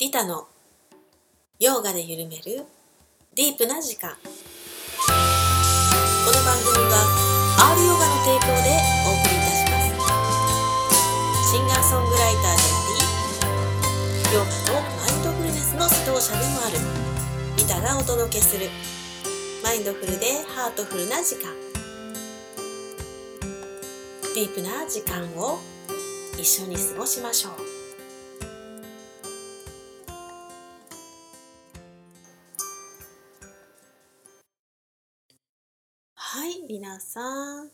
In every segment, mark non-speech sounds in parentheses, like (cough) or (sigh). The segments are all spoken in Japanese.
リタのヨガで緩めるディープな時間。この番組は R ヨガの提供でお送りいたします。シンガーソングライターでありヨガとマインドフルネスの指導者でもある。リタがお届けする。マインドフルでハートフルな時間。ディープな時間を一緒に過ごしましょう。皆さんお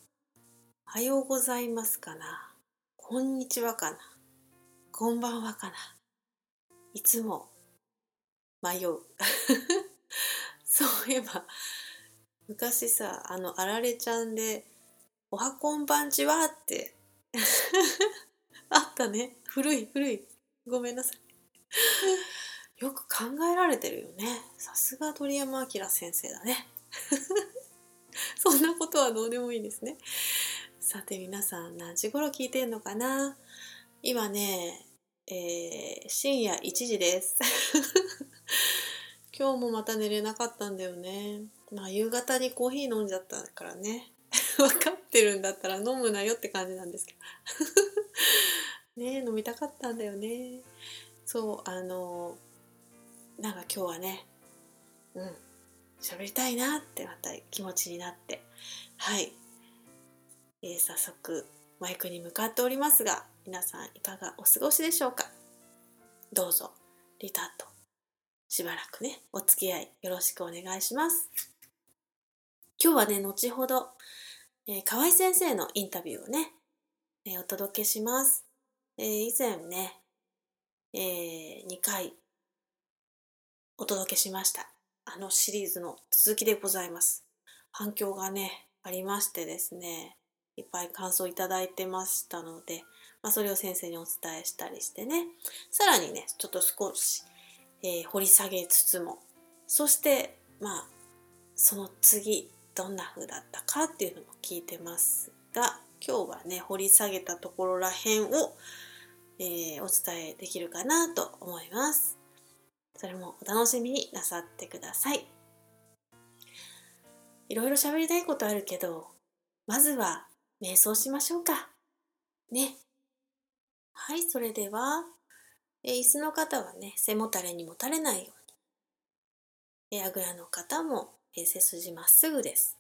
はようございますかな？こんにちはかな？こんばんはかな？いつも迷う。(laughs) そういえば昔さあのあられちゃんで「おはこんばんちは」って (laughs) あったね。古い古い。ごめんなさい。よく考えられてるよね。さすが鳥山明先生だね。(laughs) そんなことはどうでもいいですね。さて皆さん何時頃聞いてんのかな？今ね、えー、深夜1時です。(laughs) 今日もまた寝れなかったんだよね。まあ夕方にコーヒー飲んじゃったからね。(laughs) 分かってるんだったら飲むなよって感じなんですけど。ね飲みたかったんだよね。そうあのなんか今日はねうん。喋りたいなってまた気持ちになって。はい、えー、早速マイクに向かっておりますが皆さんいかがお過ごしでしょうか？どうぞリタとしばらくねお付き合いよろしくお願いします。今日はね後ほど、えー、河合先生のインタビューをね、えー、お届けします、えー、以前ね、えー、2回お届けしました。あのシリーズの続きでございます。反響がね、ありましてですね、いっぱい感想いただいてましたので、まあ、それを先生にお伝えしたりしてね、さらにね、ちょっと少し、えー、掘り下げつつも、そして、まあ、その次、どんな風だったかっていうのも聞いてますが、今日はね、掘り下げたところらへんを、えー、お伝えできるかなと思います。それもお楽しみになさってください。いろいろ喋りたいことあるけど、まずは瞑想しましょうか。ね。はい、それでは、え椅子の方はね、背もたれにもたれないように。えあぐらの方も、え背筋まっすぐです。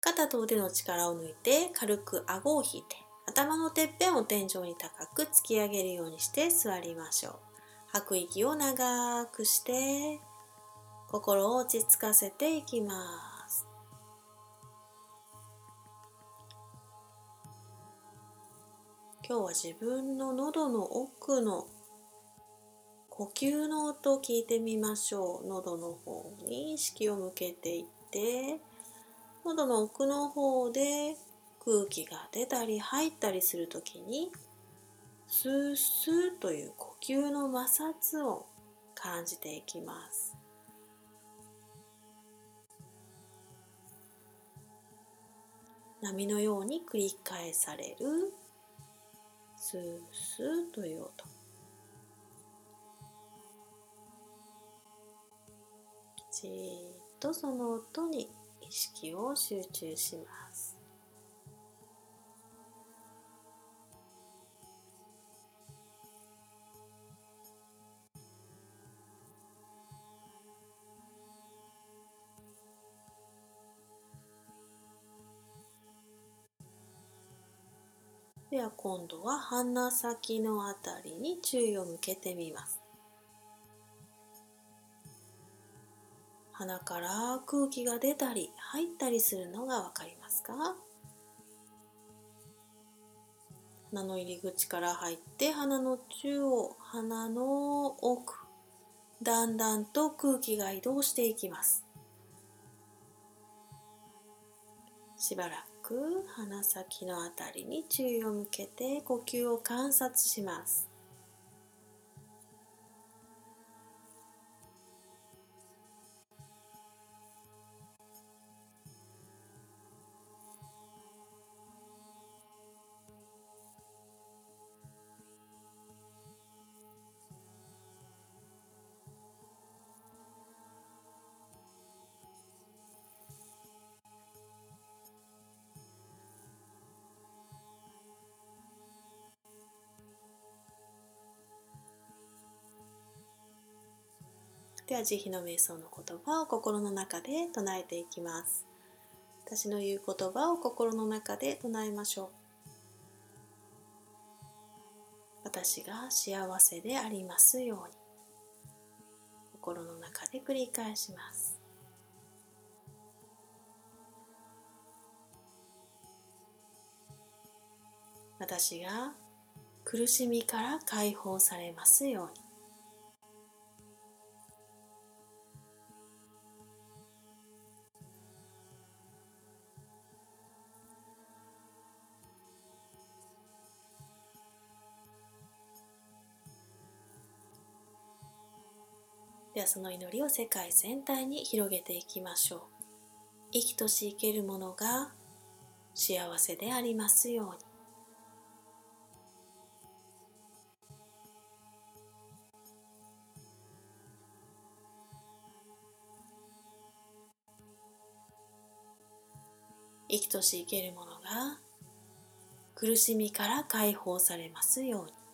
肩と腕の力を抜いて軽く顎を引いて頭のてっぺんを天井に高く突き上げるようにして座りましょう。吐く息を長くして心を落ち着かせていきます。今日は自分の喉の奥の呼吸の音を聞いてみましょう。喉の方に意識を向けていって喉の奥の方で空気が出たり入ったりするときにスースーという呼吸の摩擦を感じていきます。波のように繰り返される。スースーという音。じーっとその音に意識を集中します。では今度は鼻先のあたりに注意を向けてみます。鼻から空気が出たり入ったりするのがわかりますか？鼻の入り口から入って鼻の中央鼻の奥だんだんと空気が移動していきます。しばらく鼻先のあたりに注意を向けて呼吸を観察します。は慈悲の瞑想の言葉を心の中で唱えていきます。私の言う言葉を心の中で唱えましょう。私が幸せでありますように。心の中で繰り返します。私が苦しみから解放されますように。ではその祈りを世界全体に広げていきましょう。生きとし生けるものが幸せでありますように。生きとし生けるものが苦しみから解放されますように。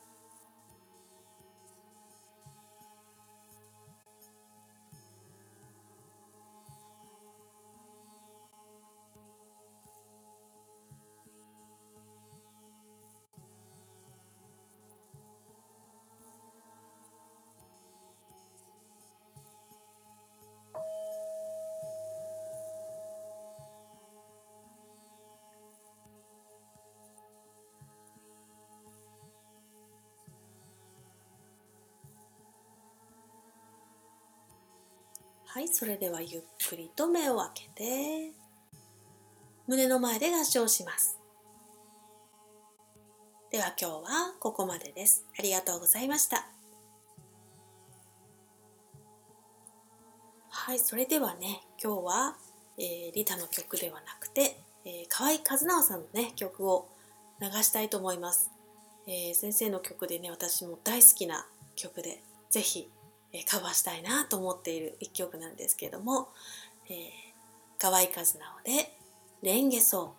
それではゆっくりと目を開けて。胸の前で合掌します。では今日はここまでです。ありがとうございました。はいそれではね今日は、えー、リタの曲ではなくて、えー、河合和直さんのね曲を流したいと思います、えー、先生の曲でね私も大好きな曲でぜひえカバーしたいなと思っている一曲なんですけれども、えー、河合和直で「レンゲソウ」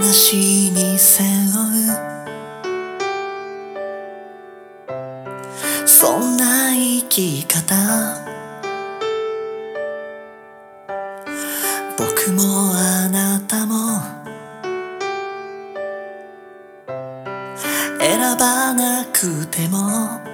悲しみ背負な生き方。僕もあなたも。選ばなくても。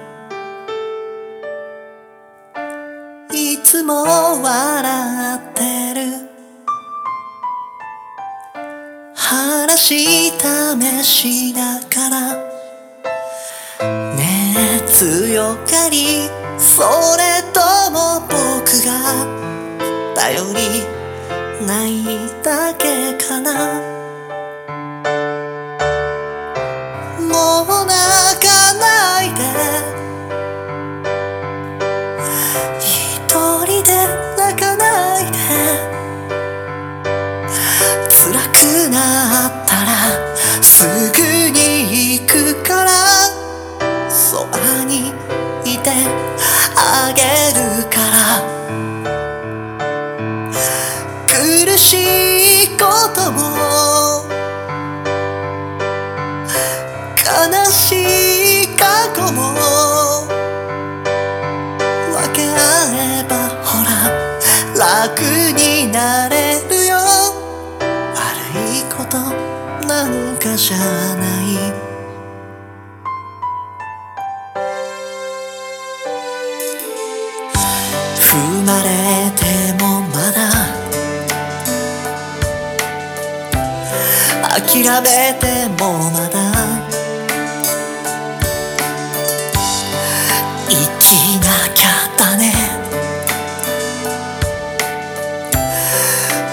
諦めてもまだ生きなきゃだね。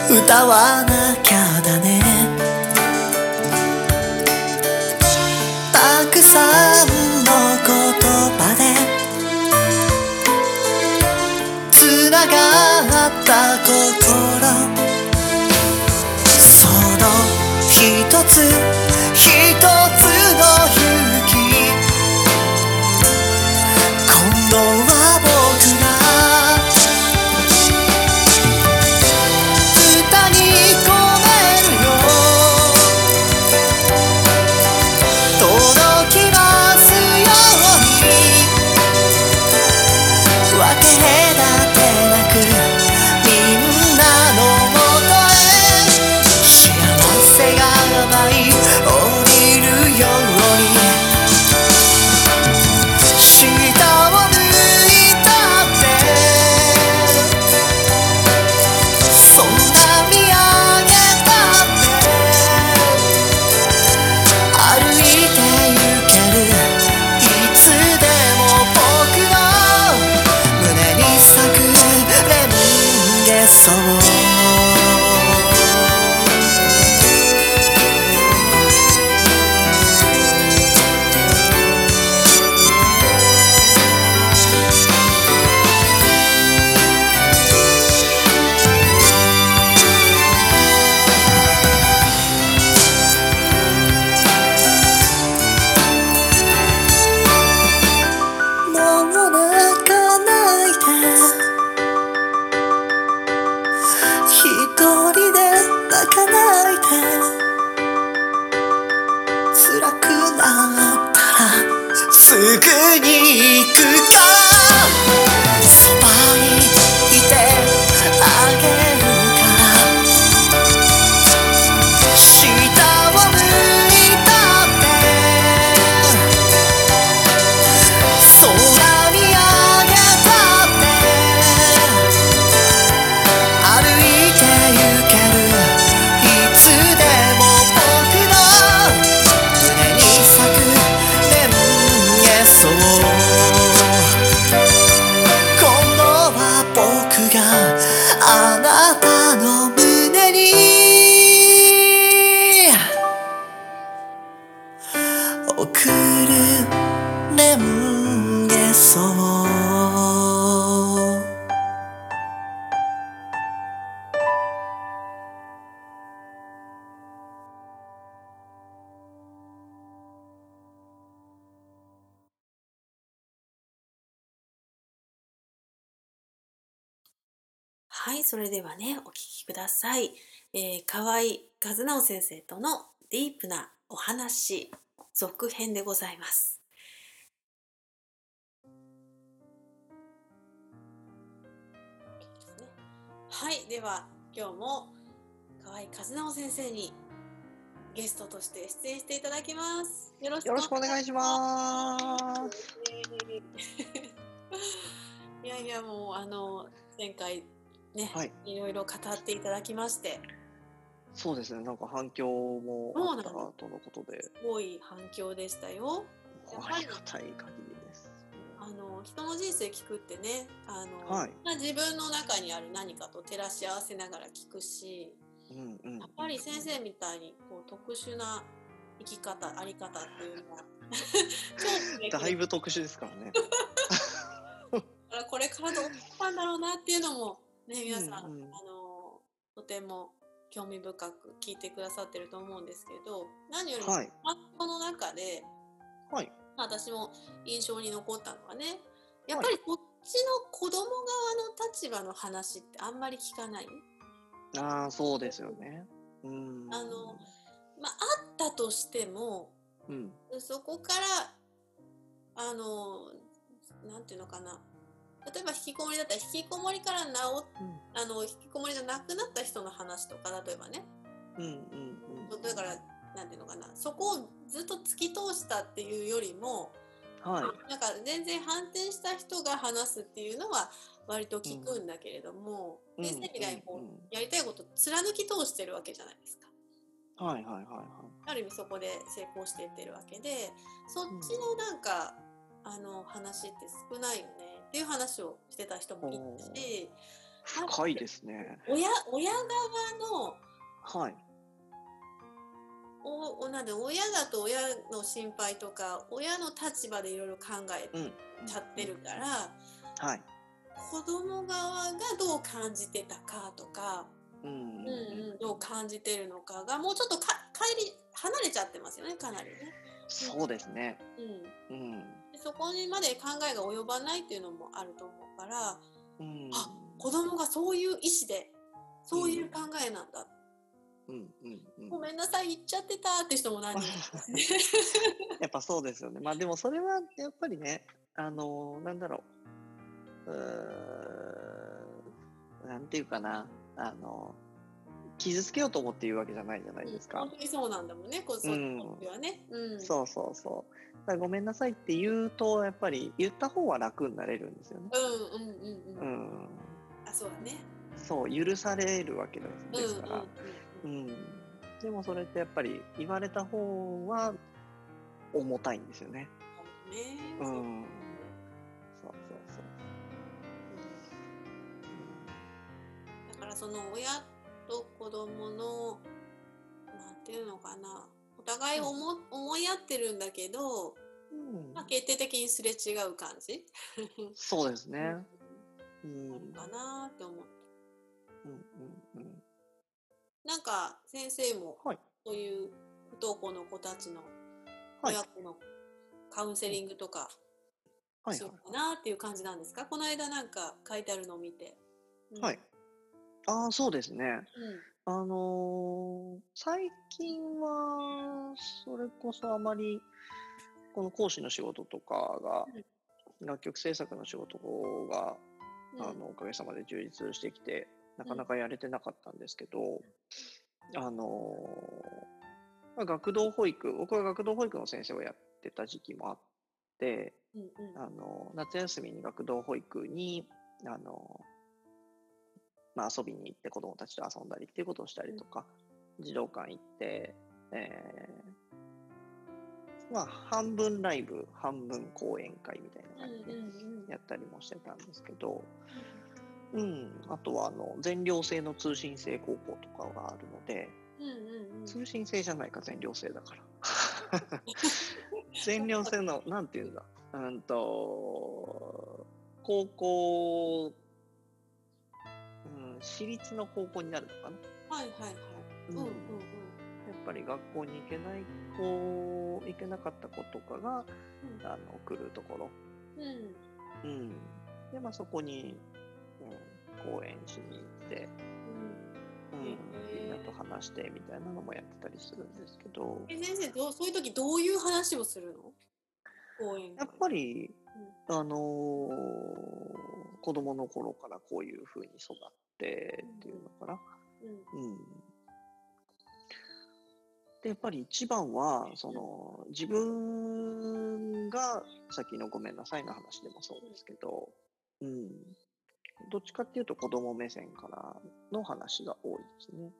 歌わなきゃだね。たくさんの言葉でつながった心そつはい、それではね、お聞きください。えー、河合和直先生とのディープなお話、続編でございます。はい、では今日も河合和直先生にゲストとして出演していただきます。よろしくお願いします。す。(laughs) いやいやもうあの前回ね、はい、いろいろ語っていただきまして、そうですね。なんか反響もあったとのことで、すごい反響でしたよ。ありがたい限りです。あの人の人生聞くってね、あの、はいまあ自分の中にある何かと照らし合わせながら聞くし、うんうん。やっぱり先生みたいにこう特殊な生き方、あり方っていうのは (laughs) だいぶ特殊ですからね。(laughs) これからどうなったんだろうなっていうのもね皆さん、うんうんあのとても興味深く聞いてくださってると思うんですけど何よりも、はいこの中で、はい。まあ私も印象に残ったのはねやっぱりこっちの子供側の立場の話ってあんまり聞かない、ああ、そうですよね。うん。あのまああったとしてもうん。そこからあのなんていうのかな例えば引きこもりだったら引きこもりから治っあの引きこもりじゃなくなった人の話とか例えばね。うんうんうん。だからなんていうのかな。そこをずっと突き通したっていうよりもはい。なんか全然反転した人が話すっていうのは割と聞くんだけれども、うん。先生みたいにこう、うんうんやりたいこと貫き通してるわけじゃないですか。はいはいはいはある意味そこで成功していってるわけでそっちのなんか、あの話って少ないよねっていう話をしてた人もいたしい。深いですね。親親側のはい。おおなんで親だと親の心配とか親の立場でいろいろ考えうん。ちゃってるから、はい。子供側がどう感じてたかとか、うんうんうんうん、どう感じてるのかがもうちょっとか帰り離れちゃってますよねかなりね。そうですね。うん、うん。でそこにまで考えが及ばないっていうのもあると思うからうん。あ子供がそういう意思でそういう考えなんだ、うんうんうん。ごめんなさい言っちゃってたって人も何人。(laughs) やっぱそうですよね。まあでもそれはやっぱりね、あのなんだろう。うなんていうかな。あの傷つけようと思って言うわけじゃないじゃないですか本。当にそうなんだもんね、こそううんいう時はね。うん、そうそうそう。だからごめんなさいって言うと、やっぱり言った方は楽になれるんですよね。うんうんうんううん。ん。あ、そうだね。そう、許されるわけですから。うんうん。でもそれってやっぱり言われた方は重たいんですよね。ね。う。んそうそうそう。だからその親と子供のなんていうのかな、お互い思,、思い合ってるんだけど、うんまあ、決定的にすれ違う感じ？そうですね。(laughs) うん。かなって思う。うんうん。なんか先生もはい。そういう不登校の子たちのはい親子のカウンセリングとかはいしようかなっていう感じなんですか、この間なんか書いてあるのを見て。うんはい。ああ、そうですね。うんあのー最近は、それこそあまり、この講師の仕事とかが、楽曲制作の仕事が、あのおかげさまで充実してきて、なかなかやれてなかったんですけど、あのまあ学童保育、僕は学童保育の先生をやってた時期もあって、うんうん。あの夏休みに学童保育にあの、まあ、遊びに行って子どもたちと遊んだりっていうことをしたりとか、児童館行って、えーまあ、半分ライブ半分講演会みたいな感じでやったりもしてたんですけど、うん、あとはあの全寮制の通信制高校とかがあるので、うんうんうん。通信制じゃないか、全寮制だから。(laughs) 全寮制の、なんていうんだ、うんと、高校、うん、私立の高校になるのかな？はいはいはい。うんうんうんうん。やっぱり学校に行けない子、行けなかった子とかが、うんあの、来るところ。うんうん。で、まあそこに、うん、講演しに行って、うん、みんなと話してみたいなのもやってたりするんですけど、え先生どうそういう時どういう話をするの？講演やっぱり、あのー子供の頃からこういう風に育ってっていうのかな。うんうん。で、やっぱり一番は、その、自分が、さっきのごめんなさいの話でもそうですけど、うん。どっちかっていうと子供目線からの話が多いですね。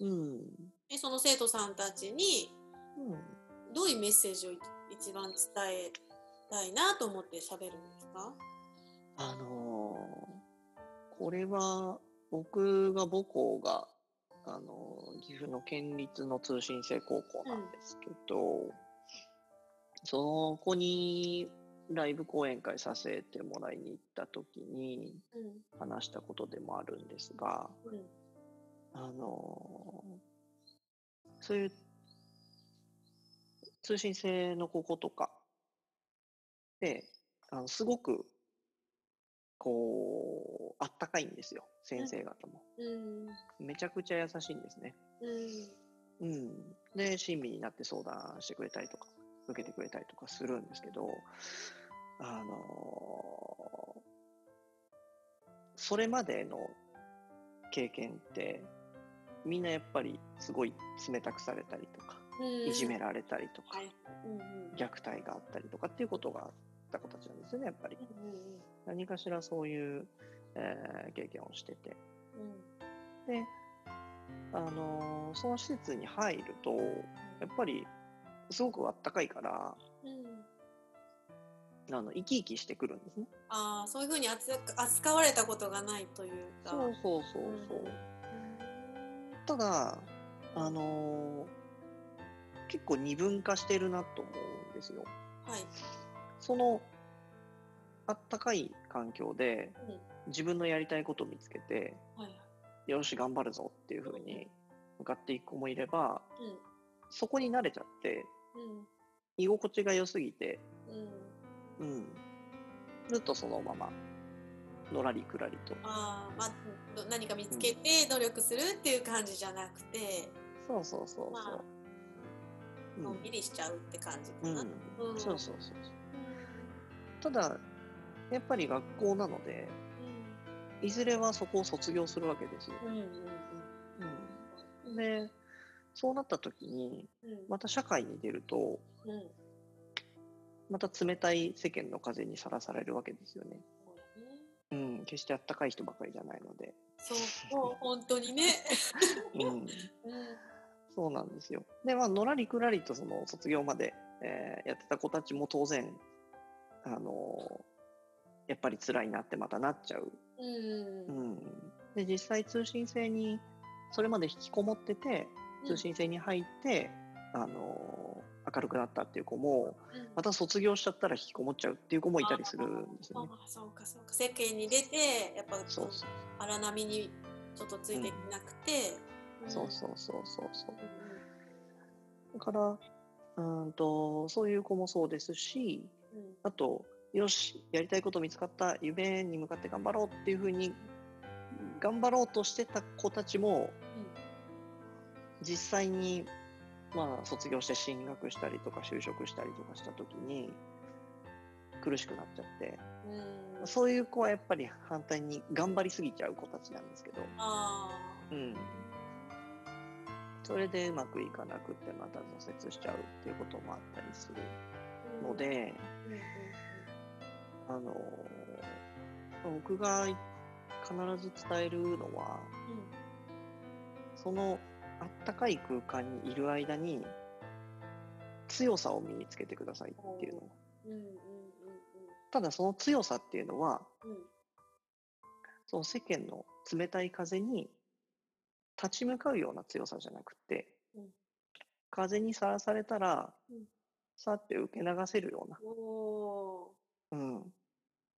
うんうん。えその生徒さんたちにうん。どういうメッセージを一番伝えたいなと思って喋るんですか？あのーこれは僕が母校が、あのー岐阜の県立の通信制高校なんですけど、そこにライブ講演会させてもらいに行った時に話したことでもあるんですが、うんあのーそういう通信制の高校とかで、あのすごく、こう、あったかいんですよ、先生方も。うんめちゃくちゃ優しいんですね。うんうん。で、親身になって相談してくれたりとか、受けてくれたりとかするんですけど、あのーそれまでの経験って、みんなやっぱりすごい冷たくされたりとか、うんいじめられたりとか虐待があったりとかっていうことがあった子たちなんですよね、やっぱり。うん何かしらそういう、えー経験をしてて。うんで、あのーその施設に入ると、やっぱりすごくあったかいから、うんあの生き生きしてくるんですね。ああそういうふうに扱扱われたことがないというかそうそうそうそう。ただ、あのー結構二分化してるなと思うんですよ。はいそのあったかい環境でうん。自分のやりたいことを見つけて、はいよし頑張るぞっていう風に向かっていく子もいれば、うん。そこに慣れちゃってうん。居心地が良すぎて、うん。うん、ずっとそのままのらりくらりと。ああまあど何か見つけて努力するっていう感じじゃなくてそうそうそうそう。まあうん。のんびりしちゃうって感じかうん。な。うん。そうそうそうそう。ただ、やっぱり学校なので、いずれはそこを卒業するわけですよ。うんうんうんうん、で、そうなった時に、うんまた社会に出ると、うんまた冷たい世間の風にさらされるわけですよね。そうん、決してあったかい人ばかりじゃないので。そうそう本当にね。(laughs) うん、うんそうなんですよ。で、まあ、のらりくらりとその卒業まで、えーやってた子たちも当然、あのーやっぱり辛いなってまたなっちゃう。うんうん、で、実際通信制に、それまで引きこもってて、通信制に入って、あのー明るくなったっていう子も、うん。また卒業しちゃったら引きこもっちゃうっていう子もいたりするんですよね。ああそうかそうか世間に出てやっぱそうそう。荒波にちょっとついていけなくて、そうそうそうそうそう。うだから、うーんと、そういう子もそうですし、んうんあと、よし、やりたいこと見つかった、夢に向かって頑張ろうっていうふうに、頑張ろうとしてた子たちも、実際にまあ、卒業して進学したりとか就職したりとかした時に苦しくなっちゃって、うん。そういう子はやっぱり反対に頑張りすぎちゃう子たちなんですけど、あうん、それでうまくいかなくってまた挫折しちゃうっていうこともあったりする。ーの、で、あの僕が必ず伝えるのはそのあったかい空間にいる間に強さを身につけてくださいっていうの。ただその強さっていうのはその世間の冷たい風に立ち向かうような強さじゃなくて、風にさらされたら、うんさって受け流せるような、おうん、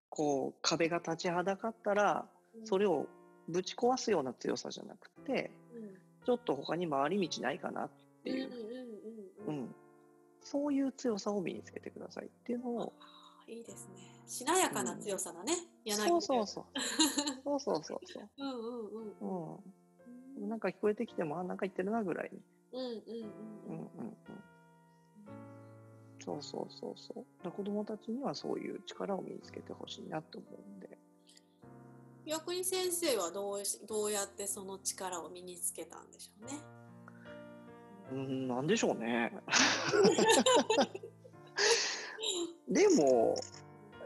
こう壁が立ちはだかったらーそれをぶち壊すような強さじゃなくてうん。ちょっと他に回り道ないかなっていう、うんうんうんうんうん、そういう強さを身につけてくださいっていうのをいいですね。しなやかな強さだね。柳そうそうそう。(laughs) そうそうそうそう。うんうんうん。うん。うん、なんか聞こえてきてもあなんか言ってるなぐらいに、うんうんうん。うんうんうん、そうそうそうそう。子供たちにはそういう力を身につけてほしいなと思うんで。逆に先生はどうしどうやってその力を身につけたんでしょうね？うんなんでしょうね。(laughs) でも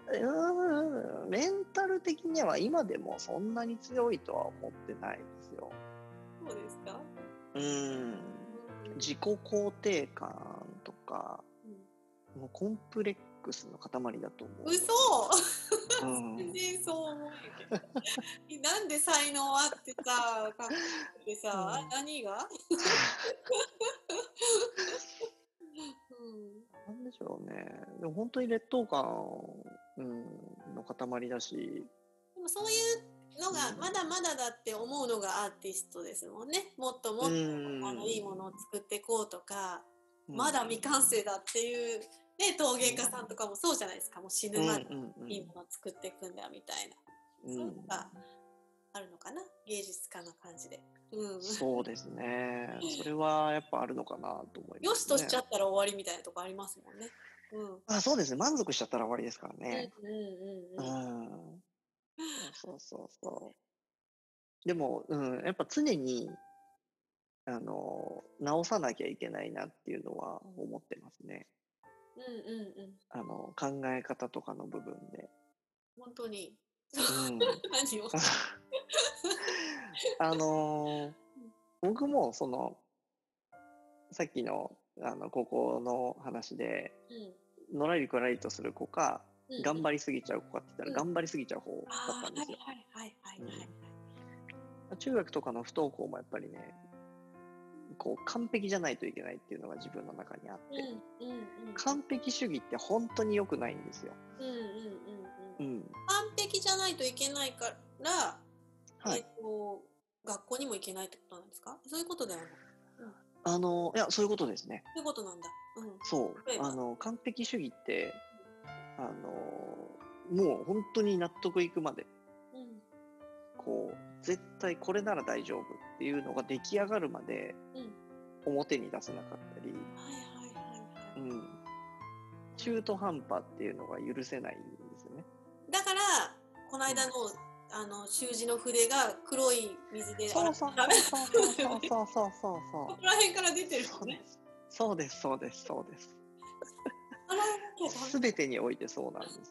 うんメンタル的には今でもそんなに強いとは思ってないですよ。そうですか？うん。自己肯定感とかうんもうコンプレックスの塊だと思う。嘘。うん全然そう思うけど。(laughs) なんで才能あってさ、かっこよくてさ、うん何が？うん。なんでしょうね。でも本当に劣等感、うん、の塊だし、でもそういうのがまだまだだって思うのがアーティストですもんね。もっともっと、うんあのいいものを作っていこうとか、うんまだ未完成だっていうね陶芸家さんとかもそうじゃないですか。もう死ぬまでうんうんうんいいものを作っていくんだみたいな。うんそういうのがあるのかな芸術家の感じで。うん。そうですね。(laughs) それはやっぱあるのかなと思います、ね。よしとしちゃったら終わりみたいなとこありますもんね。うん。あそうですね。満足しちゃったら終わりですからね。うんうんううんうん。ん。そうそうそう。でも、うん、やっぱ常に、あの、直さなきゃいけないなっていうのは思ってますね。うんうんうん。あの、考え方とかの部分で。本当に。うん。(laughs) 何を。(laughs) あのー僕もそのさっきのあの高校の話でうん。のらりくらりとする子か、うん頑張りすぎちゃう子かって言ったら、うん頑張りすぎちゃう方だったんですよ。はいはいはいはいはい。中学とかの不登校もやっぱりねこう完璧じゃないといけないっていうのが自分の中にあって、うんうんうん。完璧主義って本当に良くないんですよ。うんうんうんううん。ん、完璧じゃないといけないから、はいえっと学校にも行けないってことなんですか？そういうことだよね。あのいやそういうことですね。そういうことなんだ。うん。そうあの完璧主義ってあのもう本当に納得いくまでうんこう絶対これなら大丈夫っていうのが出来上がるまでうん。表に出せなかったり、中途半端っていうのが許せないんですよね。だからこの間のあの習字の筆が黒い水でそうそうそうそうそうそう。そうそうここら辺から出てるそうね。そうですそうですそうです。すべてにおいてそうなんです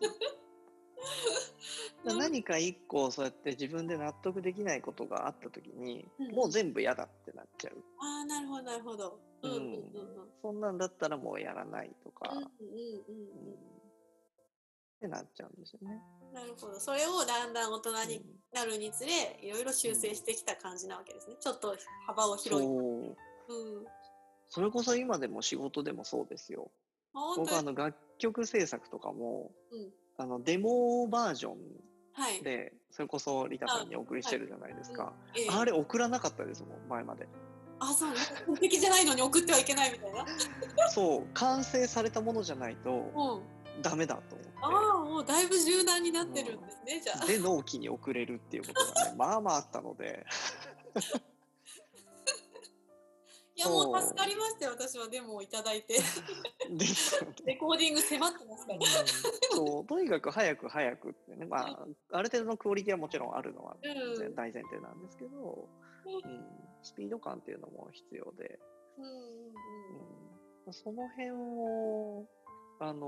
何か一個そうやって自分で納得できないことがあった時に、うんもう全部嫌だってなっちゃう。ああなるほどなるほど。うんうんうんうん。そんなんだったらもうやらないとか、うんうんうんうんってなっちゃうんですよね。うん。なるほど。それをだんだん大人うんになるにつれ、いろいろ修正してきた感じなわけですね。ちょっと幅を広い。そううん。それこそ今でも仕事でもそうですよ。僕あの楽曲制作とかもうん。あのデモバージョンはい。でそれこそリカさんにお送りしてるじゃないですか。うんええあれ送らなかったですもん前まで。あそう完璧じゃないのに送ってはいけないみたいな。そう完成されたものじゃないとうん。ダメだと思ああもうだいぶ柔軟になってるんですね、じゃあっ。てで納期に遅れるっていうことがねまあまああったのでい (laughs) やもう助かりましたよ私は。デモをいただいて。レコーディング迫ってますから、うん。そう。とにかく早く早くってね、まあ、ある程度のクオリティはもちろんあるのはうん。大前提なんですけど、うん、スピード感っていうのも必要で、うんうんうん。うん、その辺を、あの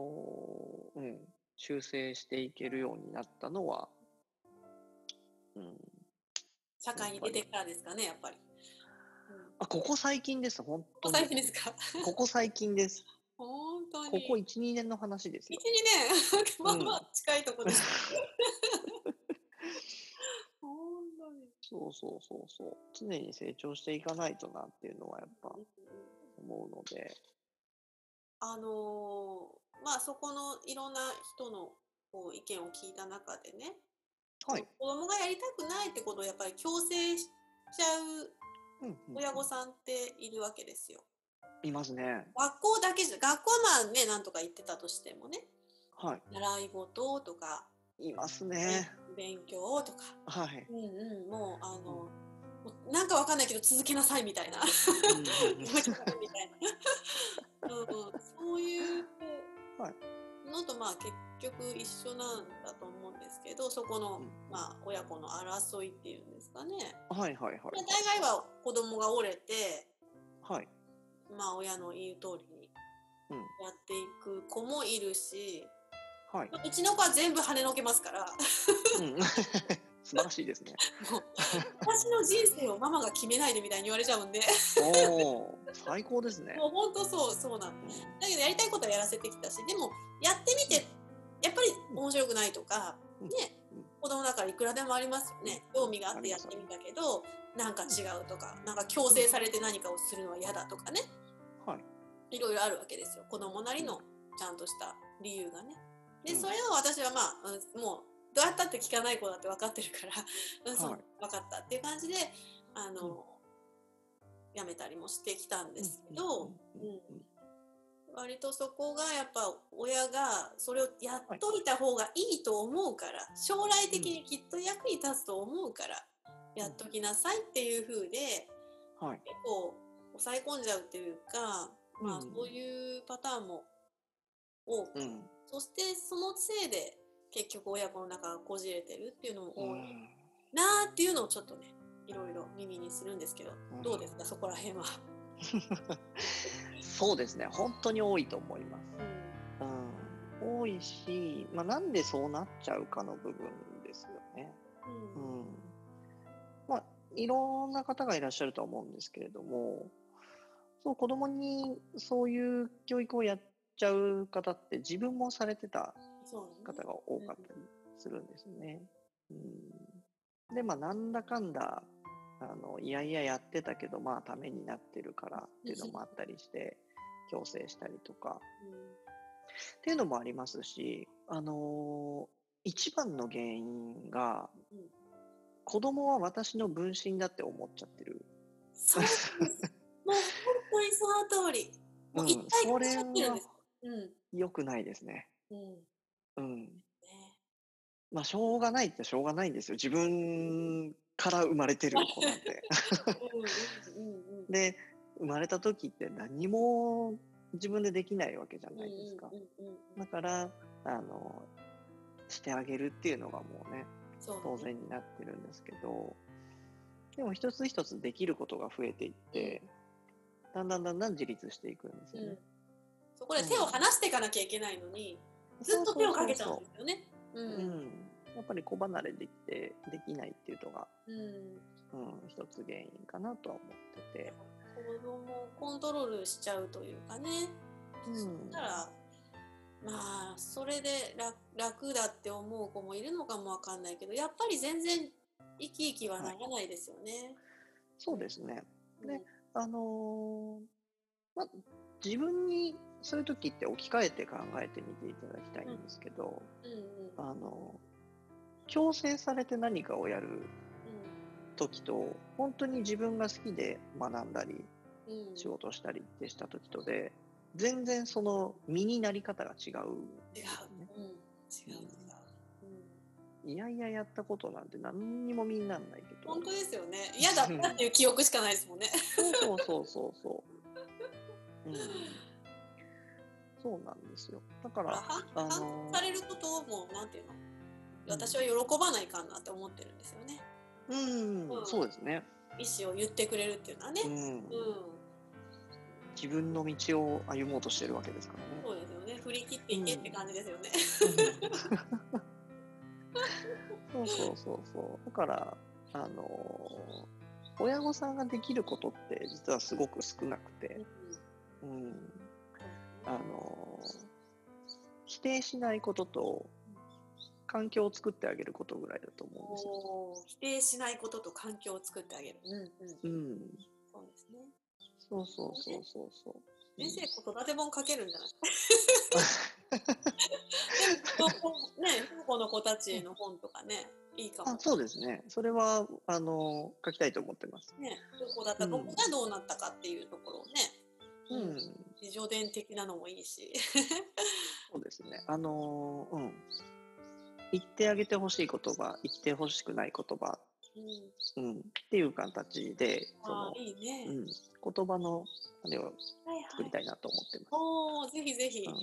ーうん、修正していけるようになったのは、うん、社会に出てからですかねやっぱり、うんあここ最近です、本当に。最近ですか？(laughs) ここ最近です。本当にここ1、2年の話ですよ一。にね (laughs) まあまあ近いところです、(laughs) 本当にそうそうそうそう。常に成長していかないとなっていうのはやっぱ思うので。あのーまあそこのいろんな人のこう意見を聞いた中でね、はい。子供がやりたくないってことをやっぱり強制しちゃううんうん親御さんっているわけですよ。いますね。学校だけじゃ学校はまあねなんとか言ってたとしてもねはい。習い事とか、いますね。勉強とか、はい。うんうん、もうあのもうなんかわかんないけど続けなさいみたいなうん、そういうはいのとまあ結局一緒なんだと思うんですけどそこの、うんまあ、親子の争いっていうんですかね。はいはいはい。大概は子供が折れてはい。まあ親の言う通りにうんやっていく子もいるし、はい。うちの子は全部跳ねのけますからうん。(laughs) 素晴らしいですね。私の人生をママが決めないでみたいに言われちゃうんで。おお、最高ですね。もう本当そうそうなんうんだけどやりたいことはやらせてきたしでもやってみてやっぱり面白くないとか、うん。ねうん子供だからいくらでもありますよね。興味があってやってみたけどなんか違うとかなんか強制されて何かをするのは嫌だとかね。はい。いろいろあるわけですよ。子供なりのちゃんとした理由がね。でうん。それを私はまあ、うんもうどうやったって聞かない子だって分かってるから、(laughs) はい。分かったっていう感じであの、やめたりもしてきたんですけど、うん割とそこがやっぱ親がそれをやっといた方がいいと思うから、将来的にきっと役に立つと思うから、やっときなさいっていう風ではい。結構抑え込んじゃうっていうか、まあうん。そういうパターンも多く、うん。そしてそのせいで結局親子の中がこじれてるっていうのも多いうんなーっていうのをちょっとねいろいろ耳にするんですけど、うんどうですかそこら辺は？(laughs) そうですね。本当に多いと思います。うんうん。多いし、まあ、なんでそうなっちゃうかの部分ですよね。ううんん。まあ、いろんな方がいらっしゃるとは思うんですけれども、そう、子供にそういう教育をやっちゃう方って自分もされてた方が多かったりするんですね。うん、で、まあ、なんだかんだ、あの、いやいややってたけど、まあ、ためになってるからっていうのもあったりして、強制したりとか、っていうのもありますし、あのー一番の原因が、うん子供は私の分身だって思っちゃってる。そうです。もう本当にその通り。もううん一体それ化しちゃってるんです。うん。良くないですね。うん。うん。ね。まあ、しょうがないってしょうがないんですよ。自分から生まれてる子なんて。(laughs) で、生まれた時って何も自分でできないわけじゃうんないですかだから、あの、してあげるっていうのがもうね当然になってるんですけど、でも一つ一つできることが増えていって、だんだんだんだん自立していくんですよねうん。そこで手を離していかなきゃいけないのに、ずっと手をかけちゃうんですよね。やっぱり子離れできて、できないっていうのが、うん。うん、一つ原因かなとは思ってて。子供をコントロールしちゃうというかね。うんそしたら、まあ、それで楽楽だって思う子もいるのかもわかんないけど、やっぱり全然生き生きはならないですよね。そうですね。うんであのーまあ、自分にそういう時って置き換えて考えてみていただきたいんですけど、うんうんあの強制されて何かをやる時と本当に自分が好きで学んだりうんうん仕事したりってした時とで全然その身になり方が違うんです違。う。うん。違う違う。いやいややったことなんて何にも身になんないけど本当ですよね嫌だったっていう記憶しかないですもんね (laughs) そうそうそうそう。うん、そうなんですよ。だから、反あの反されることをもうなんていうの？私は喜ばないかんなって思ってるんですよね。うん、うん。そうですね。意思を言ってくれるっていうのはね。うん、うん、自分の道を歩もうとしてるわけですからね。そうですよね。振り切っていけって感じですよね、(laughs) そうそうそうそう。だから、あの親御さんができることって実はすごく少なくて、うん、あの否定しないことと環境を作ってあげることぐらいだと思うんですよ。否定しないことと環境を作ってあげる。うんうん。うん、そうですね。そうそうそうそうそう。先生子育て本書けるんじゃないね、(laughs) 不保の子たちの本とかね、いいかもあ。そうですね。それはあの書きたいと思ってます。ね、どこだった、うんどこがどうなったかっていうところをね、うん、自助伝的なのもいいし。(laughs) そうですね。あのうん。言ってあげてほしい言葉、言ってほしくない言葉、うん、うん、っていう形で、そのいいね。うん、言葉のあれをはいはい。作りたいなと思ってます。おお、ぜひぜひ。うんうん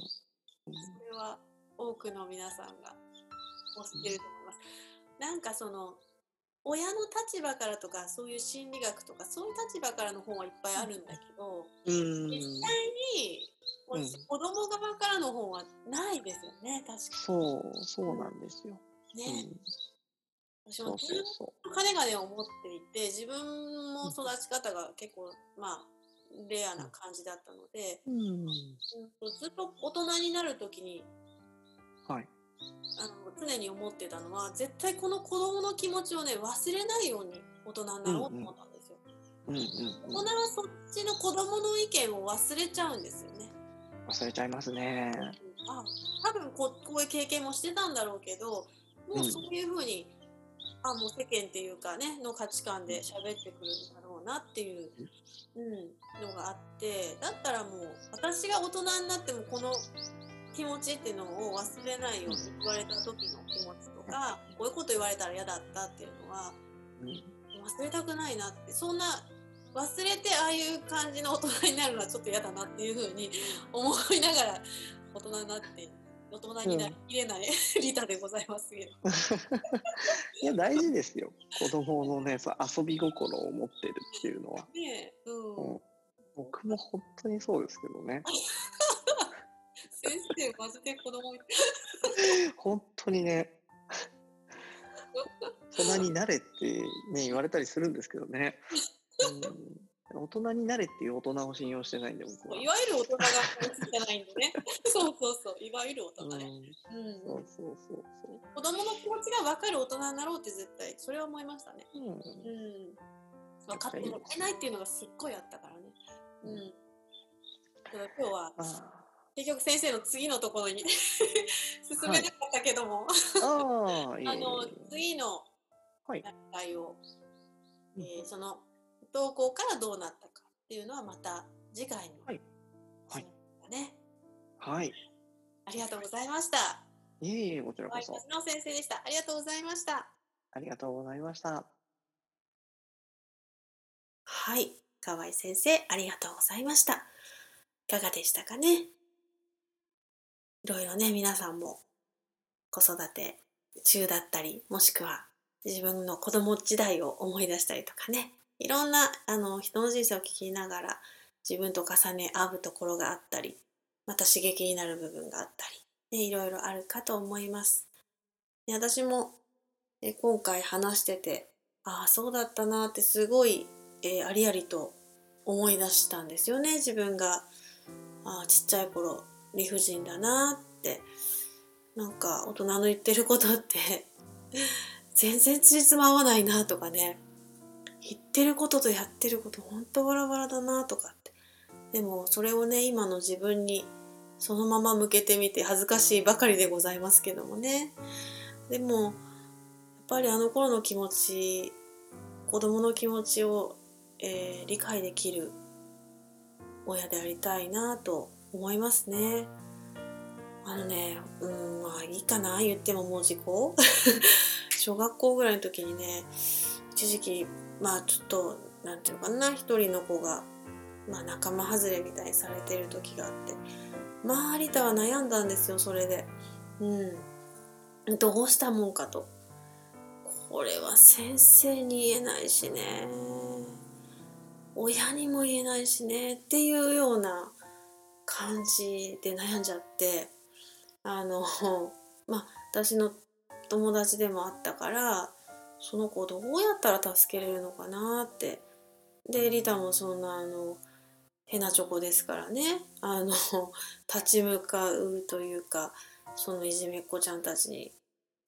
それは多くの皆さんがお知ってると思います。なんかその親の立場からとかそういう心理学とかそういう立場からの本はいっぱいあるんだけど、うん、実際にうん子供側からの本はないですよね確かそう、そうなんですよ。にね。うん、私もずっとかねがね思っていて自分も育ち方が結構まあレアな感じだったので、う。うん、ずっと大人になる時にはい。あの常に思ってたのは絶対この子供の気持ちをね忘れないように大人になろうと思ったんですよ。うん、うん、大人はそっちの子供の意見を忘れちゃうんですよね。忘れちゃいますね。あ多分ここういう経験もしてたんだろうけどもうそういうふうに、あもう世間っていうかねの価値観で喋ってくるんだろうなっていう、うん、のがあってだったらもう私が大人になってもこの気持ちっていうのを忘れないように言われた時の気持ちとかこういうこと言われたら嫌だったっていうのはうん、忘れたくないなってそんな忘れてああいう感じの大人になるのはちょっと嫌だなっていうふうに思いながら (laughs) 大人になって大人になりきれないリタでございますけど。(laughs) いや、大事ですよ。子供のね、そう遊び心を持ってるっていうのは。ねえ、うんうん、僕も本当にそうですけどね。(laughs) 先生マジで子供 (laughs) 本当にね。大人になれってね、言われたりするんですけどね。うん、大人になれっていう大人を信用してないんで、僕は。いわゆる大人が映ってないんでね。そうそうそういわゆる大人ね、うん、うん。そうそうそうそ子供の気持ちが分かる大人になろうって絶対それは思いましたね。う。うん、うん分かってもらえないっていうのがすっごいあったからね。うん。だから今日はあ結局先生の次のところに (laughs) 進めなかったけども、ああ、いいあの次のはい段階を、うんえーその投稿からどうなったかっていうのはまた次回の、はいはいねはい。ありがとうございました。いえいえ、こちらこそ。はい、の先生でした。ありがとうございました。ありがとうございました。はい、河合先生、ありがとうございました。いかがでしたかね？いろいろね、皆さんも子育て中だったり、もしくは自分の子供時代を思い出したりとかね、いろんなあの人の人生を聞きながら自分と重ね合うところがあったり、また刺激になる部分があったり、ね、いろいろあるかと思います。で私もえ今回話してて、ああ、そうだったなってすごいえーありありと思い出したんですよね自分が。あちっちゃい頃。理不尽だなってなんか大人の言ってることって (laughs) 全然つじつま合わないなとかね。言ってることとやってることほんとバラバラだなとかって。でもそれをね今の自分にそのまま向けてみて恥ずかしいばかりでございますけどもね。でもやっぱりあの頃の気持ち子供の気持ちをえー理解できる親でありたいなと思いますね。あのね、うん、まあいいかな、言ってももう時効 (laughs) 小学校ぐらいの時にね一時期まあちょっとなんていうのかな一人の子が、まあ、仲間外れみたいにされてる時があってまあリタは悩んだんですよそれで。うんどうしたもんかと。これは先生に言えないしね親にも言えないしねっていうような感じで悩んじゃってあの (laughs) まあ私の友達でもあったからその子どうやったら助けれるのかなって。でリタもそんなあのヘナチョコですからね。あの (laughs) 立ち向かうというかそのいじめっ子ちゃんたちに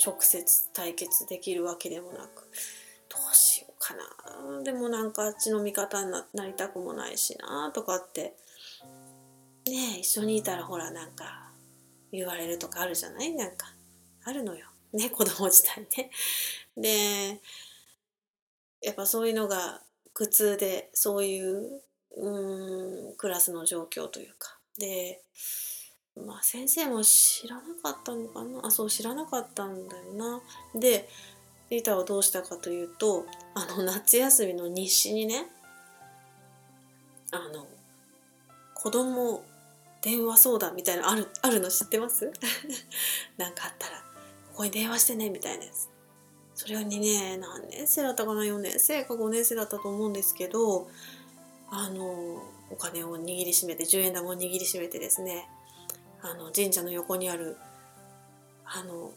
直接対決できるわけでもなくどうしようかな。でもなんかあっちの味方になりたくもないしなとかってね一緒にいたらほらなんか言われるとかあるじゃない？なんかあるのよね (laughs) 子供自体ね。でやっぱそういうのが苦痛でそういううんクラスの状況というかでまあ先生も知らなかったのかな？あそう知らなかったんだよな。でリタはどうしたかというとあの夏休みの日誌にねあの子供電話相談みたいなあるあるの知ってます？(laughs) なんかあったらここに電話してねみたいなやつ。それにね何年生だったかな？4年生。か5年生だったと思うんですけどあのお金を握りしめて10円玉を握りしめてですね。あの神社の横にあるあの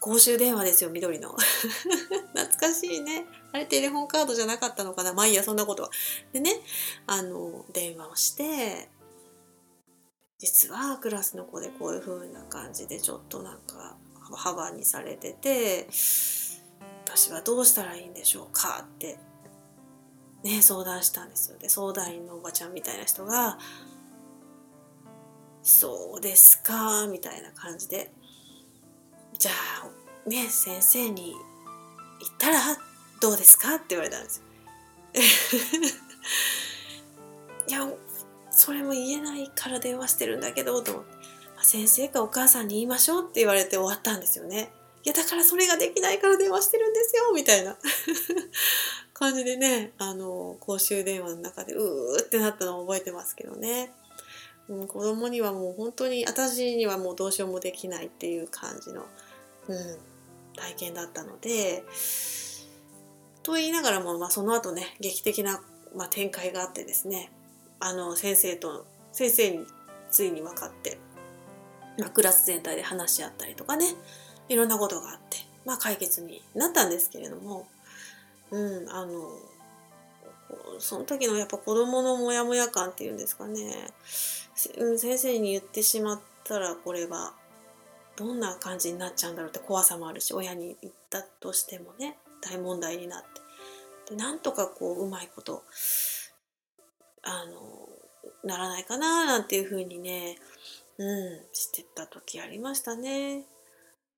公衆電話ですよ緑の。(laughs) 懐かしいね。あれテレホンカードじゃなかったのかな？まあいいやそんなことは。でねあの電話をして実はクラスの子でこういう風な感じでちょっとなんか幅にされてて私はどうしたらいいんでしょうかってね相談したんですよで相談員のおばちゃんみたいな人がそうですかみたいな感じでじゃあね先生に言ったらどうですかって言われたんですよ。(laughs) いやそれも言えないから電話してるんだけどと思って、まあ、先生かお母さんに言いましょうって言われて終わったんですよね。いやだからそれができないから電話してるんですよみたいな (laughs) 感じでねあの公衆電話の中でうーってなったのを覚えてますけどね。うん、子供にはもう本当に私にはもうどうしようもできないっていう感じの、うん、体験だったのでと言いながらも、まあ、その後ね劇的な、まあ、展開があってですねあの先生と先生についに分かって、まあ、クラス全体で話し合ったりとかねいろんなことがあって、まあ、解決になったんですけれども、うん、あのその時のやっぱ子供のモヤモヤ感っていうんですかね。先生に言ってしまったらこれはどんな感じになっちゃうんだろうって怖さもあるし親に言ったとしてもね大問題になって。でなんとかこううまいことあのならないかななんていうふうにねうんしてた時ありましたね。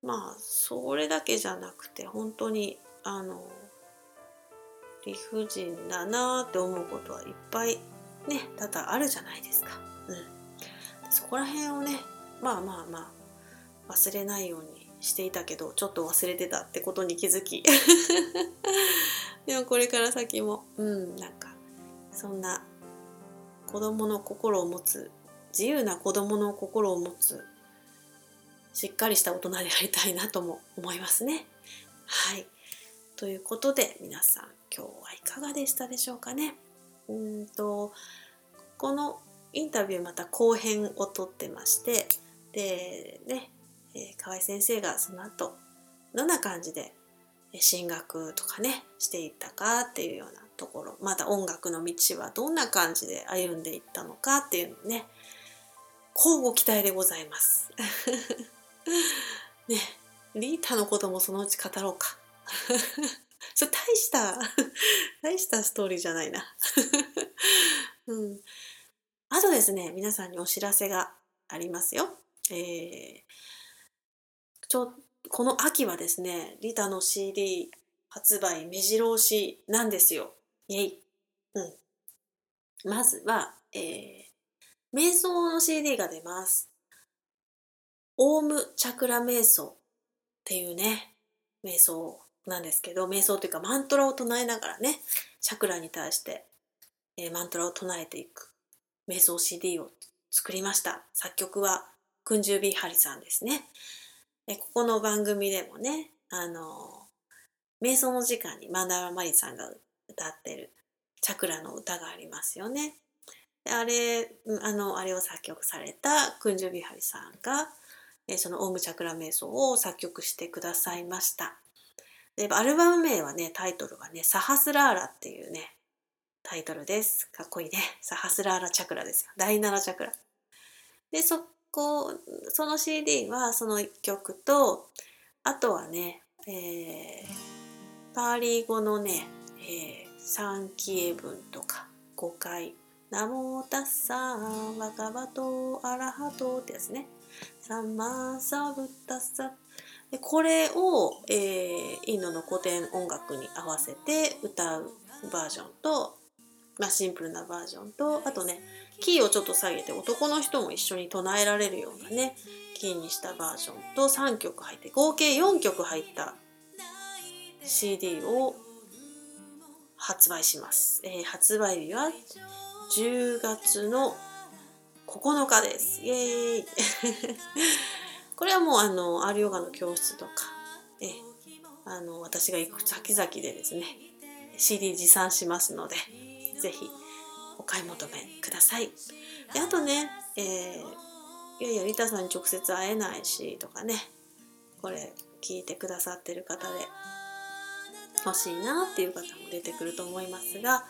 まあそれだけじゃなくて本当にあの理不尽だなって思うことはいっぱいね多々あるじゃないですか。うん、そこら辺をねまあまあまあ忘れないようにしていたけどちょっと忘れてたってことに気づき (laughs) でもこれから先もうんなんかそんな子供の心を持つ自由な子供の心を持つしっかりした大人でありたいなとも思いますね。はい。ということで皆さん今日はいかがでしたでしょうかね。うんとこのインタビューまた後編を撮ってましてでね、えー、河合先生がその後どんな感じで進学とかねしていったかっていうようなところ。また音楽の道はどんな感じで歩んでいったのかっていうのね。交互期待でございます。(laughs) ね。リータのこともそのうち語ろうか。(laughs) それ大した大したストーリーじゃないな。(laughs) うん。あとですね、皆さんにお知らせがありますよ。えー、ちょこの秋はですね、リタの CD 発売目白押しなんですよ。イェイ。うん。まずは、えー、瞑想の CD が出ます。オームチャクラ瞑想っていうね、瞑想なんですけど瞑想というかマントラを唱えながらねチャクラに対して、えー、マントラを唱えていく瞑想 CD を作りました作曲はクンジュービーハリさんですねえここの番組でもねあの瞑想の時間にマンダラマリさんが歌ってるチャクラの歌がありますよね。であれあのあれを作曲されたクンジュビハリさんがえそのオウムチャクラ瞑想を作曲してくださいました。でアルバム名はねタイトルはねサハスラーラっていうねタイトルです。かっこいいね。サハスラーラチャクラですよ。第7チャクラ。でそこその CD はその1曲とあとはね、えー、パーリー語のね、えー、3期英文とか5回ナモタッサーワカバトアラハトってやつね。サンマーサブタッサでこれを、えー、インドの古典音楽に合わせて歌うバージョンと、まあ、シンプルなバージョンとあとねキーをちょっと下げて男の人も一緒に唱えられるようなねキーにしたバージョンと3曲入って合計4曲入った CD を発売します、えー、発売日は10月の9日です。イエーイ (laughs) これはもうあの、アールヨガの教室とか、えあの、私が行く先々でですね、CD 持参しますので、ぜひお買い求めください。であとね、えー、いやいや、リタさんに直接会えないし、とかね、これ聞いてくださってる方で欲しいなっていう方も出てくると思いますが、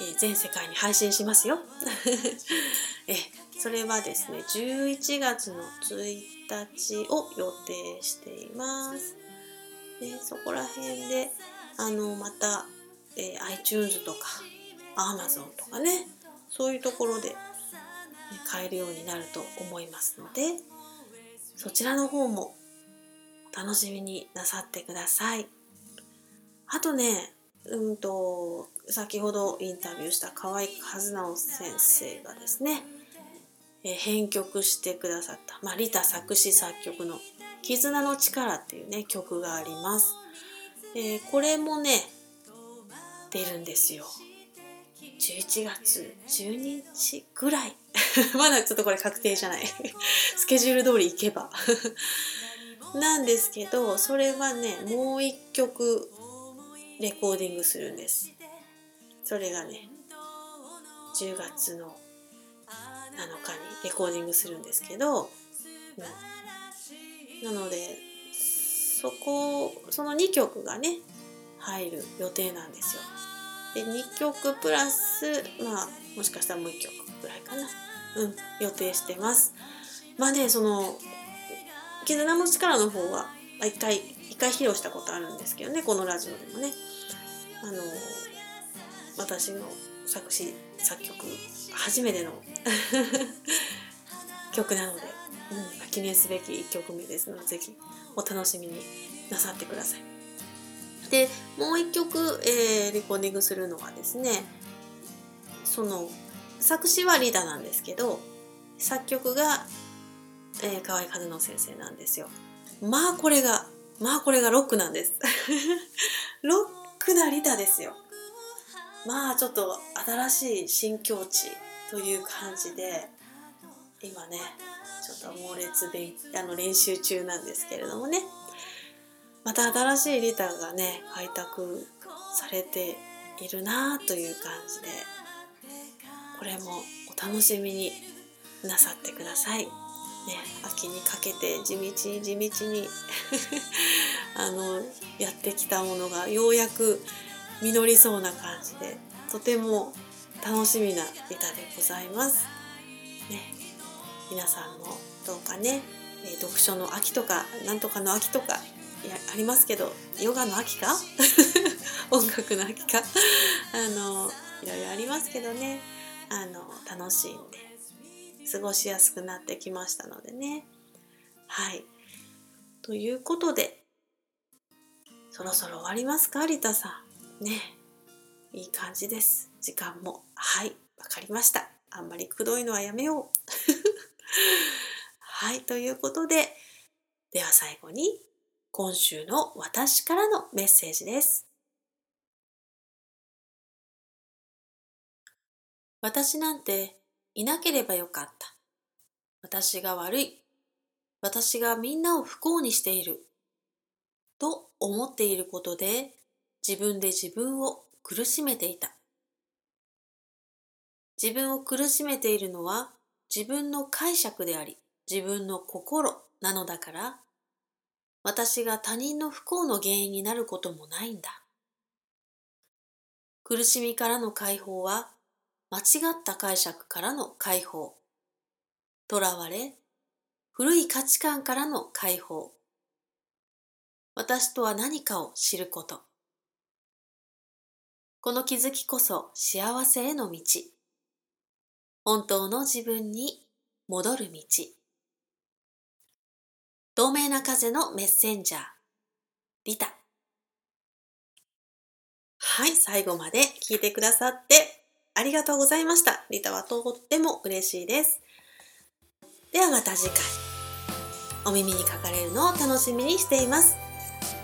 えー、全世界に配信しますよ。(laughs) えそれはですね11月の1日を予定しています。でそこら辺であのまた、えー、iTunes とか Amazon とかねそういうところで、買えるようになると思いますのでそちらの方も楽しみになさってください。あとねうんと先ほどインタビューした河合和直先生がですね、えー、編曲してくださった、まあ、リタ作詞作曲の「絆の力」っていうね曲があります、えー、これもね出るんですよ11月12日ぐらい。(laughs) まだちょっとこれ確定じゃない。(laughs) スケジュール通り行けば。(laughs) なんですけどそれはねもう一曲レコーディングするんです。それがね10月の7日にレコーディングするんですけど、うん、なのでそこその2曲がね入る予定なんですよ。で2曲プラスまあもしかしたらもう1曲ぐらいかな。うん予定してます。まあねその絆の力の方は一回一回披露したことあるんですけどねこのラジオでもね。あの私の作詞作曲初めての (laughs) 曲なので、うん、記念すべき1曲目ですのでぜひお楽しみになさってください。でもう1曲、えー、レコーディングするのはですねその作詞はリーダーなんですけど作曲が、えー、河合和野先生なんですよ。まあこれがまあこれがロックなんです。(laughs) ロックなリタですよ。まあちょっと新しい新境地という感じで今ねちょっと猛烈勉あの練習中なんですけれどもねまた新しいリターがね開拓されているなという感じでこれもお楽しみになさってください。ね、秋にかけて地道に地道に (laughs) あのやってきたものがようやく実りそうな感じでとても楽しみな歌でございます。ね、皆さんもどうかね、え読書の秋とかなんとかの秋とかいやありますけどヨガの秋か？(laughs) 音楽の秋か？あのいろいろありますけどね。あの楽しんで過ごしやすくなってきましたのでね。はい。ということでそろそろ終わりますか？リタさん。ね。いい感じです。時間も。はい。わかりました。あんまりくどいのはやめよう。(laughs) はい。ということででは最後に今週の私からのメッセージです。私なんていなければよかった。私が悪い。私がみんなを不幸にしている。と思っていることで自分で自分を苦しめていた。自分を苦しめているのは自分の解釈であり自分の心なのだから私が他人の不幸の原因になることもないんだ。苦しみからの解放は間違った解釈からの解放。囚われ、古い価値観からの解放。私とは何かを知ること。この気づきこそ幸せへの道。本当の自分に戻る道。透明な風のメッセンジャー。リタ。はい、最後まで聞いてくださってありがとうございました。リタはとっても嬉しいです。ではまた次回、お耳にかかれるのを楽しみにしています。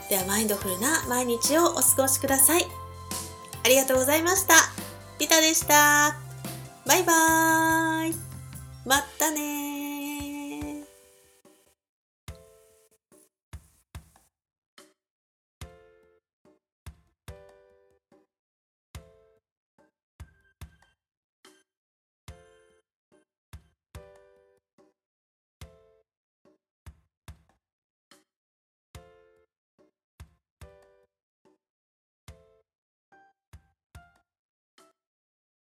ではマインドフルな毎日をお過ごしください。ありがとうございました。リタでした。バイバーイ。またね